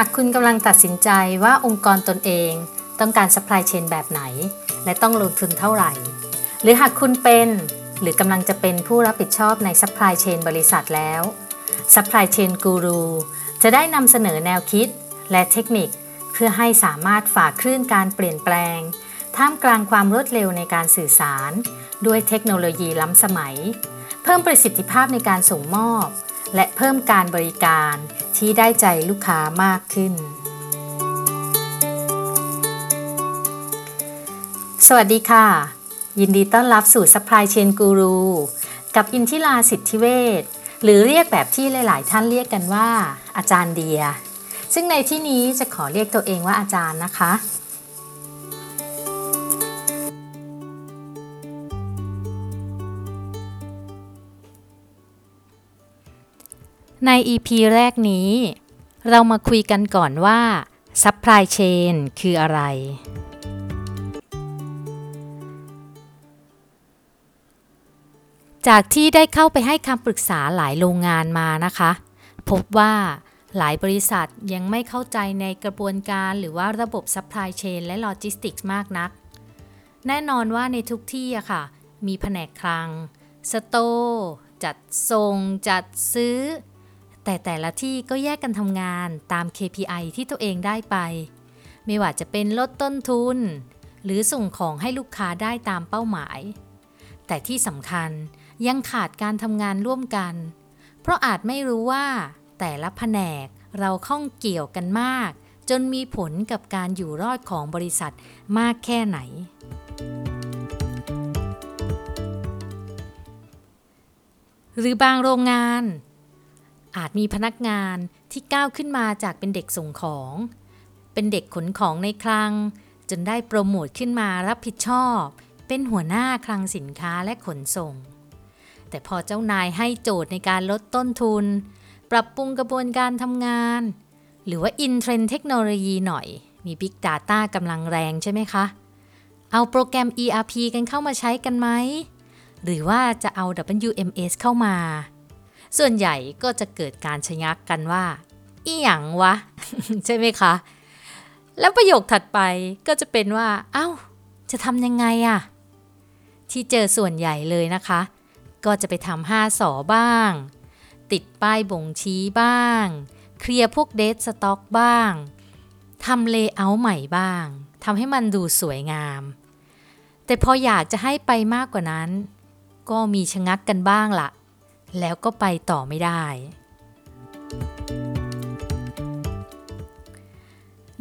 ากคุณกำลังตัดสินใจว่าองค์กรตนเองต้องการ supply chain แบบไหน และต้องลงทุนเท่าไหร่ หรือหากคุณเป็นหรือกำลังจะเป็นผู้รับผิดชอบใน supply chain บริษัทแล้ว supply chain guru จะได้นำเสนอแนวคิดและเทคนิค เพื่อให้สามารถฝ่าคลื่นการเปลี่ยนแปลง ท่ามกลางความรวดเร็วในการสื่อสาร ด้วยเทคโนโลยีล้ำสมัย เพิ่มประสิทธิภาพในการส่งมอบ และเพิ่มการบริการที่ได้ใจลูกค้ามากขึ้น สวัสดีค่ะ ยินดีต้อนรับสู่ Supply Chain Guru กับอินทิราสิทธิเวชหรือเรียกแบบที่หลาย ๆ ท่านเรียกกันว่า อาจารย์เดีย ซึ่งในที่นี้จะขอเรียกตัวเองว่าอาจารย์นะคะ ใน EP แรกนี้ เรามาคุยกันก่อนว่า Supply Chain คืออะไร จากที่ได้เข้าไปให้คำปรึกษาหลายโรงงานมานะคะ พบว่าหลายบริษัทยังไม่เข้าใจในกระบวนการหรือว่าระบบ Supply Chain และ Logistics มากนัก แน่นอนว่าในทุกที่อะค่ะ มีแผนกคลัง สโตจัดส่ง จัดซื้อ แต่แต่ละที่ก็แยกกันทำงานตาม KPI ที่ตัวเองได้ไป ไม่ว่าจะเป็นลดต้นทุน หรือส่งของให้ลูกค้าได้ตามเป้าหมาย แต่ที่สำคัญยังขาดการทำงานร่วมกัน เพราะอาจไม่รู้ว่า แต่ละแผนกเราข้องเกี่ยวกันมาก จนมีผลกับการอยู่รอดของบริษัทมากแค่ไหน หรือบางโรงงาน อาจมีพนักงานที่ก้าวขึ้นมาจากเป็นเด็กส่งของ เป็นเด็กขนของในคลัง จนได้โปรโมทขึ้นมารับผิดชอบ เป็นหัวหน้าคลังสินค้าและขนส่ง แต่พอเจ้านายให้โจทย์ในการลดต้นทุน ปรับปรุงกระบวนการทำงาน หรือว่าอินเทรนเทคโนโลยีหน่อย มี Big Data กำลังแรงใช่ไหมคะ เอาโปรแกรม ERP กันเข้ามาใช้กันไหม หรือว่าจะเอา WMS เข้ามา ส่วนใหญ่ก็จะเกิดการชะงักกันว่า อีหยังวะ ใช่ไหมคะ แล้วประโยคถัดไปก็จะเป็นว่า เอา้า จะทำยังไงอะที่เจอส่วนใหญ่เลยนะคะ ก็จะไปทำห้าสอบ้าง ติดป้ายบ่งชี้บ้าง เคลียร์พวกเดทสต็อกบ้างทำเลเยอร์ใหม่บ้างทำให้มันดูสวยงาม แต่พออยากจะให้ไปมากกว่านั้น ก็มีชะงักกันบ้างละ แล้วก็ไปต่อไม่ได้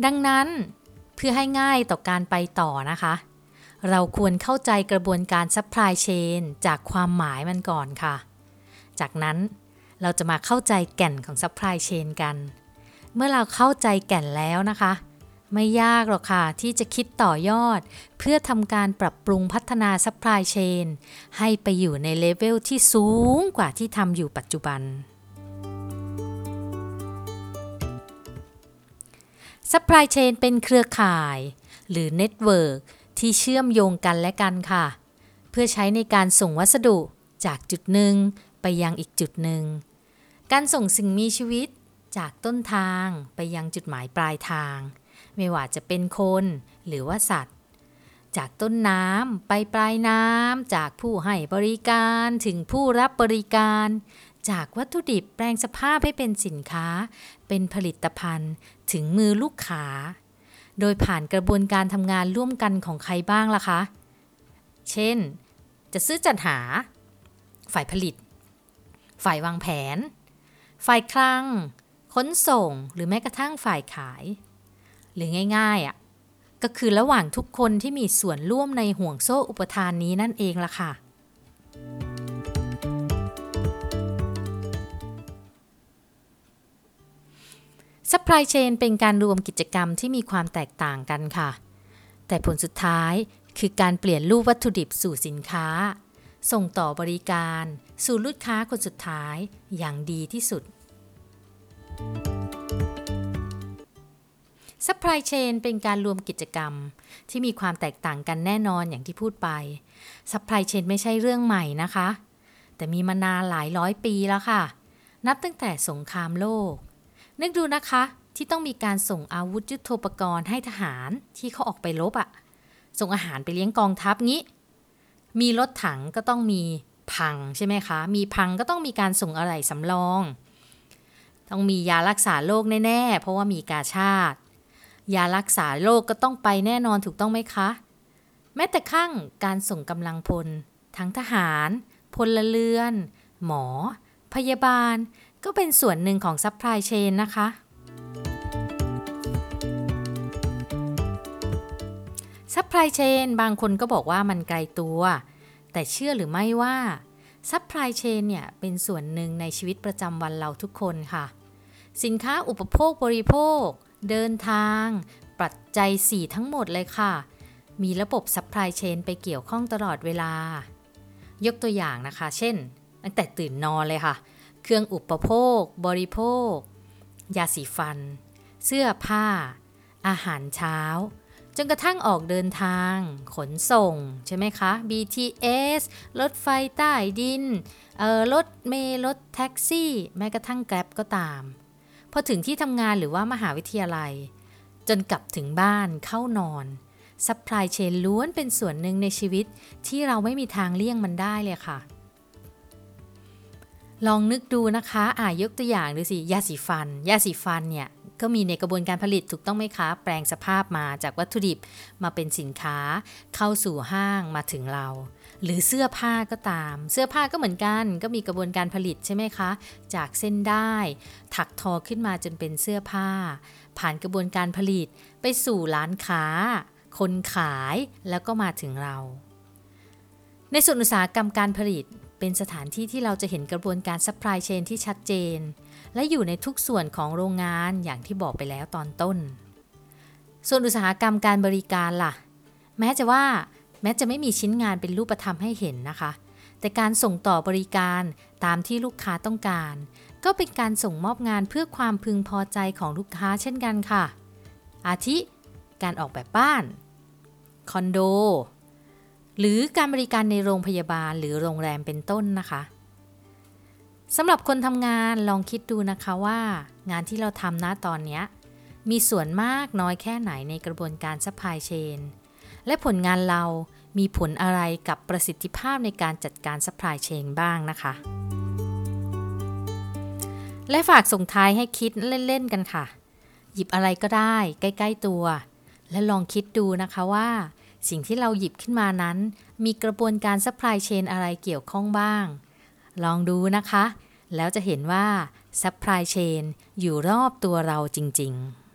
ดังนั้นเพื่อให้ง่ายต่อการไปต่อนะคะ เราควรเข้าใจกระบวนการ supply chain จากความหมายมันก่อนค่ะ จากนั้นเราจะมาเข้าใจแก่นของ supply chain กัน เมื่อเราเข้าใจแก่นแล้วนะคะ ไม่ยากหรอกค่ะ ที่จะคิดต่อยอด เพื่อทำการปรับปรุงพัฒนา supply chain ให้ไปอยู่ในเลเวลที่สูงกว่าที่ทำอยู่ปัจจุบัน supply chain เป็นเครือข่าย หรือ network ที่เชื่อมโยงกันและกันค่ะ เพื่อใช้ในการส่งวัสดุจากจุดหนึ่งไปยังอีกจุดหนึ่ง การส่งสิ่งมีชีวิตจากต้นทางไปยังจุดหมายปลายทาง ไม่ว่าจะเป็นคนหรือว่าสัตว์ จากต้นน้ำไปปลายน้ำจากผู้ให้บริการถึงผู้รับบริการ จากวัตถุดิบแปลงสภาพให้เป็นสินค้า เป็นผลิตภัณฑ์ ถึงมือลูกค้า โดยผ่านกระบวนการทำงานร่วมกันของใครบ้างล่ะคะ เช่น จะซื้อจัดหา ฝ่ายผลิต ฝ่ายวางแผน ฝ่ายคลังขนส่งหรือแม้กระทั่งฝ่ายขาย หรือง่ายๆอะ่ะก็คือระหว่างทุกคนที่มีส่วนร่วมในห่วงโซ่อุปทานนี้นั่นเองล่ะค่ะ Supply Chain เป็นการรวมกิจกรรมที่มีความแตกต่างกันค่ะ แต่ผลสุดท้ายคือการเปลี่ยนรูปวัตถุดิบสู่สินค้า ส่งต่อบริการ สู่ลูกค้าคนสุดท้ายอย่างดีที่สุด Supply Chain เป็นการรวมกิจกรรม ที่มีความแตกต่างกันแน่นอนอย่างที่พูดไป Supply Chain ไม่ใช่เรื่องใหม่นะคะ แต่มีมานานหลายร้อยปีแล้วค่ะ นับตั้งแต่สงครามโลก นึกดูนะคะที่ต้องมีการส่งอาวุธยุโทโธปกรณ์ให้ทหารที่เขาออกไปรบอะส่งอาหารไปเลี้ยงกองทัพงี้ มีรถถังก็ต้องมีพังใช่ไหมคะ มีพังก็ต้องมีการส่งอะไรสำรอง ต้องมียารักษาโรคแน่ ๆ เพราะว่ามีกาชาติ ยารักษาโรคก็ต้องไปแน่นอนถูกต้องไหมคะ แม้แต่ข้างการส่งกำลังพล ทั้งทหาร พลเรือน หมอ พยาบาล ก็เป็นส่วนหนึ่งของ supply chain นะคะ supply chain บางคนก็บอกว่ามันไกลตัว แต่เชื่อหรือไม่ว่า supply chain เนี่ยเป็นส่วนหนึ่งในชีวิตประจำวันเราทุกคนค่ะ สินค้าอุปโภคบริโภค เดินทาง ปัจจัย 4 ทั้งหมดเลยค่ะ มีระบบ supply chain ไปเกี่ยวข้องตลอดเวลา ยกตัวอย่างนะคะ เช่น ตั้งแต่ตื่นนอนเลยค่ะ เครื่องอุปโภค บริโภค ยาสีฟัน เสื้อผ้า อาหารเช้า จนกระทั่งออกเดินทาง ขนส่ง ใช่ไหมคะ BTS รถไฟใต้ดิน เออรถเมล์รถแท็กซี่ แม้กระทั่ง Grab ก็ตาม พอถึงที่ทำงานหรือว่ามหาวิทยาลัย จนกลับถึงบ้านเข้านอน supply chain ล้วนเป็นส่วนหนึ่งในชีวิตที่เราไม่มีทางเลี่ยงมันได้เลยค่ะ ลองนึกดูนะคะ อ่ายกตัวอย่างดูสิยาสีฟัน ยาสีฟันเนี่ย ก็มีในกระบวนการผลิตถูกต้องไหมคะ แปลงสภาพมาจากวัตถุดิบมาเป็นสินค้า เข้าสู่ห้างมาถึงเรา หรือเสื้อผ้าก็ตาม เสื้อผ้าก็เหมือนกัน ก็มีกระบวนการผลิตใช่ไหมคะ จากเส้นด้าย ถักทอขึ้นมาจนเป็นเสื้อผ้า ผ่านกระบวนการผลิตไปสู่ร้านค้า คนขายแล้วก็มาถึงเรา ในส่วนอุตสาหกรรมการผลิต เป็นสถานที่ที่เราจะเห็นกระบวนการ supply chain ที่ชัดเจน และอยู่ในทุกส่วนของโรงงานอย่างที่บอกไปแล้วตอนต้น ส่วนอุตสาหกรรมการบริการล่ะ แม้จะว่าแม้จะไม่มีชิ้นงานเป็นรูปธรรมให้เห็นนะคะ แต่การส่งต่อบริการตามที่ลูกค้าต้องการ ก็เป็นการส่งมอบงานเพื่อความพึงพอใจของลูกค้าเช่นกันค่ะ อาทิ การออกแบบบ้าน คอนโด หรือการบริการในโรงพยาบาลหรือโรงแรมเป็นต้นนะคะสำหรับคนทำงานลองคิดดูนะคะว่า งานที่เราทำนะตอนนี้มีส่วนมากน้อยแค่ไหนในกระบวนการ supply chainและผลงานเรามีผลอะไรกับประสิทธิภาพในการจัดการ supply chain บ้างนะคะ และฝากส่งท้ายให้คิดเล่น ๆ กันค่ะ หยิบอะไรก็ได้ ใกล้ ๆ ตัว และลองคิดดูนะคะว่า สิ่งที่เราหยิบขึ้นมานั้น มีกระบวนการ supply chain อะไรเกี่ยวข้องบ้าง ลองดูนะคะ แล้วจะเห็นว่า supply chain อยู่รอบตัวเราจริง ๆ